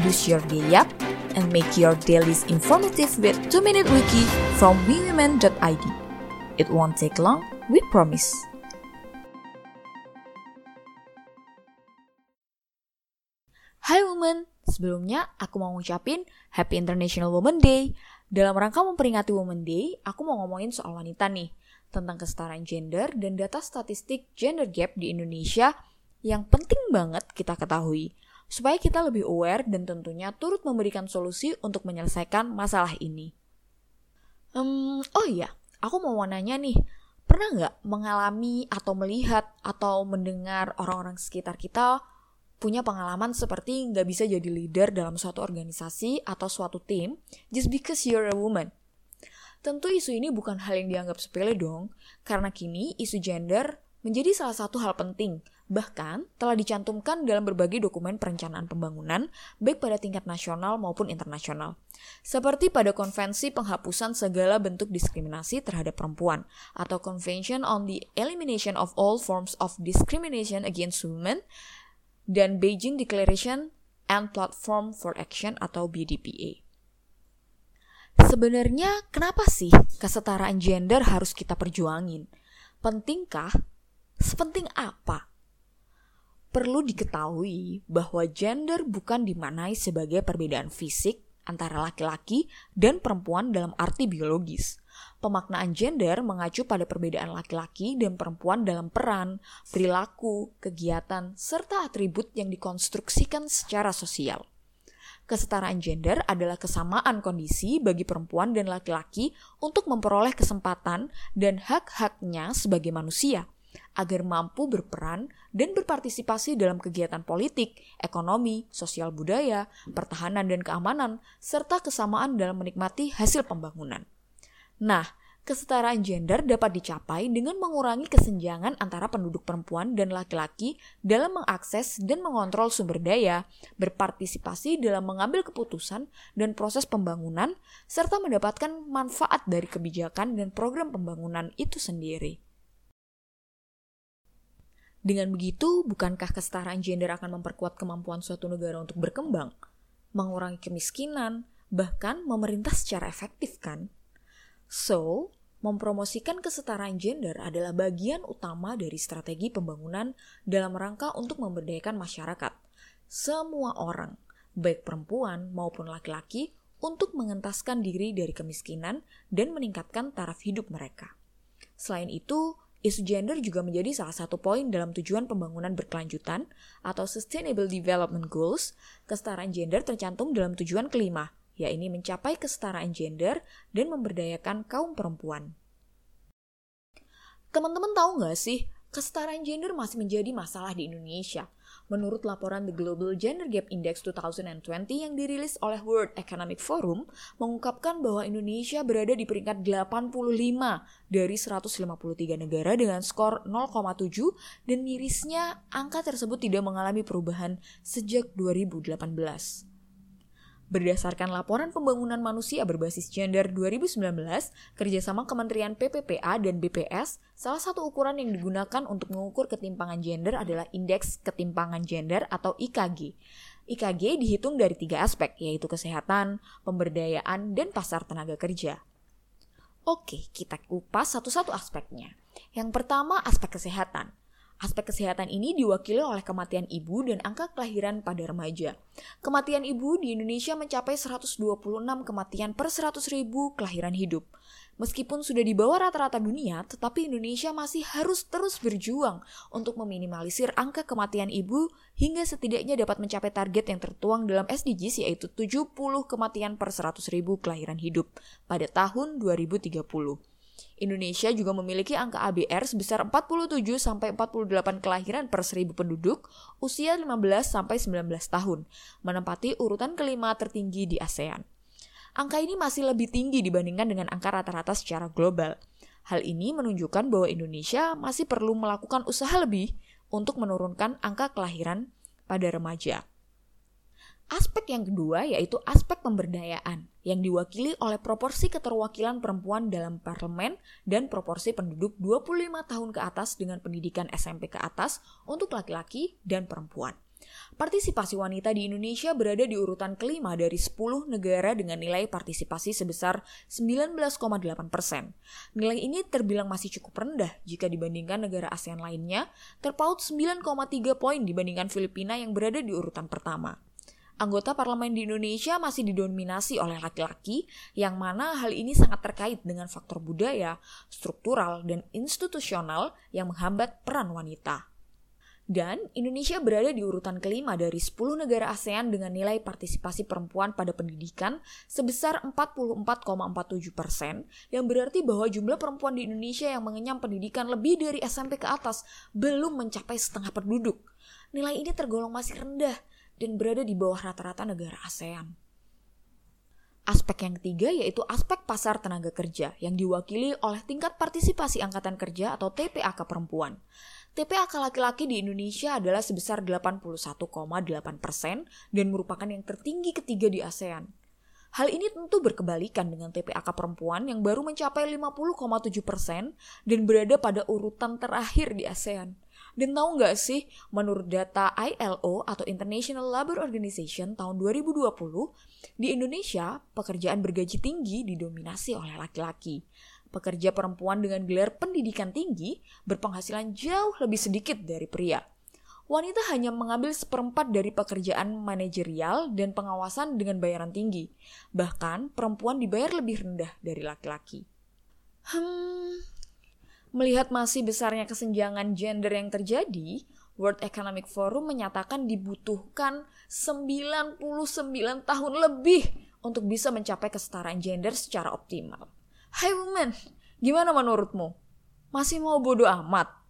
boost your day up, and make your dailies informative with 2-Minute Wiki from WeWomen.id. It won't take long, we promise. Hai woman, sebelumnya aku mau ngucapin Happy International Women Day. Dalam rangka memperingati Women Day, aku mau ngomongin soal wanita nih, tentang kesetaraan gender dan data statistik gender gap di Indonesia yang penting banget kita ketahui, supaya kita lebih aware dan tentunya turut memberikan solusi untuk menyelesaikan masalah ini. Um, oh iya, aku mau nanya nih, pernah nggak mengalami atau melihat atau mendengar orang-orang sekitar kita punya pengalaman seperti nggak bisa jadi leader dalam suatu organisasi atau suatu tim just because you're a woman. Tentu isu ini bukan hal yang dianggap sepele dong, karena kini isu gender menjadi salah satu hal penting, bahkan telah dicantumkan dalam berbagai dokumen perencanaan pembangunan, baik pada tingkat nasional maupun internasional. Seperti pada Konvensi Penghapusan Segala Bentuk Diskriminasi Terhadap Perempuan, atau Convention on the Elimination of All Forms of Discrimination Against Women, dan Beijing Declaration and Platform for Action atau BDPA. Sebenarnya kenapa sih kesetaraan gender harus kita perjuangin? Pentingkah? Sepenting apa? Perlu diketahui bahwa gender bukan dimanai sebagai perbedaan fisik antara laki-laki dan perempuan dalam arti biologis, Pemaknaan gender mengacu pada perbedaan laki-laki dan perempuan dalam peran, perilaku, kegiatan, serta atribut yang dikonstruksikan secara sosial. Kesetaraan gender adalah kesamaan kondisi bagi perempuan dan laki-laki untuk memperoleh kesempatan dan hak-haknya sebagai manusia agar mampu berperan dan berpartisipasi dalam kegiatan politik, ekonomi, sosial budaya, pertahanan dan keamanan, serta kesamaan dalam menikmati hasil pembangunan. Nah, kesetaraan gender dapat dicapai dengan mengurangi kesenjangan antara penduduk perempuan dan laki-laki dalam mengakses dan mengontrol sumber daya, berpartisipasi dalam mengambil keputusan dan proses pembangunan, serta mendapatkan manfaat dari kebijakan dan program pembangunan itu sendiri. Dengan begitu, bukankah kesetaraan gender akan memperkuat kemampuan suatu negara untuk berkembang, mengurangi kemiskinan, bahkan memerintah secara efektif kan? So, mempromosikan kesetaraan gender adalah bagian utama dari strategi pembangunan dalam rangka untuk memberdayakan masyarakat. Semua orang, baik perempuan maupun laki-laki, untuk mengentaskan diri dari kemiskinan dan meningkatkan taraf hidup mereka. Selain itu, isu gender juga menjadi salah satu poin dalam tujuan pembangunan berkelanjutan atau Sustainable Development Goals. Kesetaraan gender tercantum dalam tujuan kelima, yakni mencapai kesetaraan gender dan memberdayakan kaum perempuan. Teman-teman tahu nggak sih, kesetaraan gender masih menjadi masalah di Indonesia. Menurut laporan The Global Gender Gap Index 2020 yang dirilis oleh World Economic Forum, mengungkapkan bahwa Indonesia berada di peringkat 85 dari 153 negara dengan skor 0,7 dan mirisnya angka tersebut tidak mengalami perubahan sejak 2018. Berdasarkan laporan pembangunan manusia berbasis gender 2019, kerjasama Kementerian PPPA dan BPS, salah satu ukuran yang digunakan untuk mengukur ketimpangan gender adalah Indeks Ketimpangan Gender atau IKG. IKG dihitung dari tiga aspek, yaitu kesehatan, pemberdayaan, dan pasar tenaga kerja. Oke, kita kupas satu-satu aspeknya. Yang pertama, aspek kesehatan. Aspek kesehatan ini diwakili oleh kematian ibu dan angka kelahiran pada remaja. Kematian ibu di Indonesia mencapai 126 kematian per 100 ribu kelahiran hidup. Meskipun sudah di bawah rata-rata dunia, tetapi Indonesia masih harus terus berjuang untuk meminimalisir angka kematian ibu hingga setidaknya dapat mencapai target yang tertuang dalam SDGs yaitu 70 kematian per 100 ribu kelahiran hidup pada tahun 2030. Indonesia juga memiliki angka ABR sebesar 47 sampai 48 kelahiran per 1000 penduduk usia 15 sampai 19 tahun, menempati urutan kelima tertinggi di ASEAN. Angka ini masih lebih tinggi dibandingkan dengan angka rata-rata secara global. Hal ini menunjukkan bahwa Indonesia masih perlu melakukan usaha lebih untuk menurunkan angka kelahiran pada remaja. Aspek yang kedua yaitu aspek pemberdayaan yang diwakili oleh proporsi keterwakilan perempuan dalam parlemen dan proporsi penduduk 25 tahun ke atas dengan pendidikan SMP ke atas untuk laki-laki dan perempuan. Partisipasi wanita di Indonesia berada di urutan kelima dari 10 negara dengan nilai partisipasi sebesar 19,8 persen. Nilai ini terbilang masih cukup rendah jika dibandingkan negara ASEAN lainnya, terpaut 9,3 poin dibandingkan Filipina yang berada di urutan pertama. Anggota parlemen di Indonesia masih didominasi oleh laki-laki, yang mana hal ini sangat terkait dengan faktor budaya, struktural, dan institusional yang menghambat peran wanita. Dan Indonesia berada di urutan kelima dari 10 negara ASEAN dengan nilai partisipasi perempuan pada pendidikan sebesar 44,47 persen, yang berarti bahwa jumlah perempuan di Indonesia yang mengenyam pendidikan lebih dari SMP ke atas belum mencapai setengah penduduk. Nilai ini tergolong masih rendah dan berada di bawah rata-rata negara ASEAN. Aspek yang ketiga yaitu aspek pasar tenaga kerja yang diwakili oleh tingkat partisipasi angkatan kerja atau TPAK perempuan. TPAK laki-laki di Indonesia adalah sebesar 81,8 persen dan merupakan yang tertinggi ketiga di ASEAN. Hal ini tentu berkebalikan dengan TPAK perempuan yang baru mencapai 50,7 persen dan berada pada urutan terakhir di ASEAN. Dan tahu nggak sih, menurut data ILO atau International Labour Organization tahun 2020, di Indonesia pekerjaan bergaji tinggi didominasi oleh laki-laki pekerja perempuan dengan gelar pendidikan tinggi berpenghasilan jauh lebih sedikit dari pria. Wanita hanya mengambil seperempat dari pekerjaan manajerial dan pengawasan dengan bayaran tinggi. Bahkan, perempuan dibayar lebih rendah dari laki-laki. Hmm, melihat masih besarnya kesenjangan gender yang terjadi, World Economic Forum menyatakan dibutuhkan 99 tahun lebih untuk bisa mencapai kesetaraan gender secara optimal. Hai woman, gimana menurutmu? Masih mau bodoh amat?